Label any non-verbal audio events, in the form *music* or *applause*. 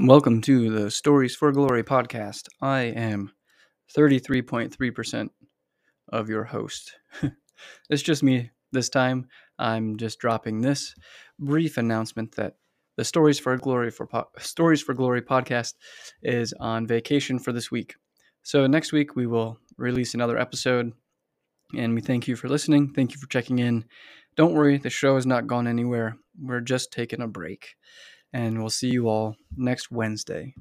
Welcome to the Stories for Glory podcast. I am 33.3% of your host. *laughs* it's just me this time. I'm just dropping this brief announcement that the Stories for Glory for po- Stories for Glory podcast is on vacation for this week. So next week we will release another episode and we thank you for listening. Thank you for checking in. Don't worry, the show has not gone anywhere. We're just taking a break and we'll see you all next Wednesday.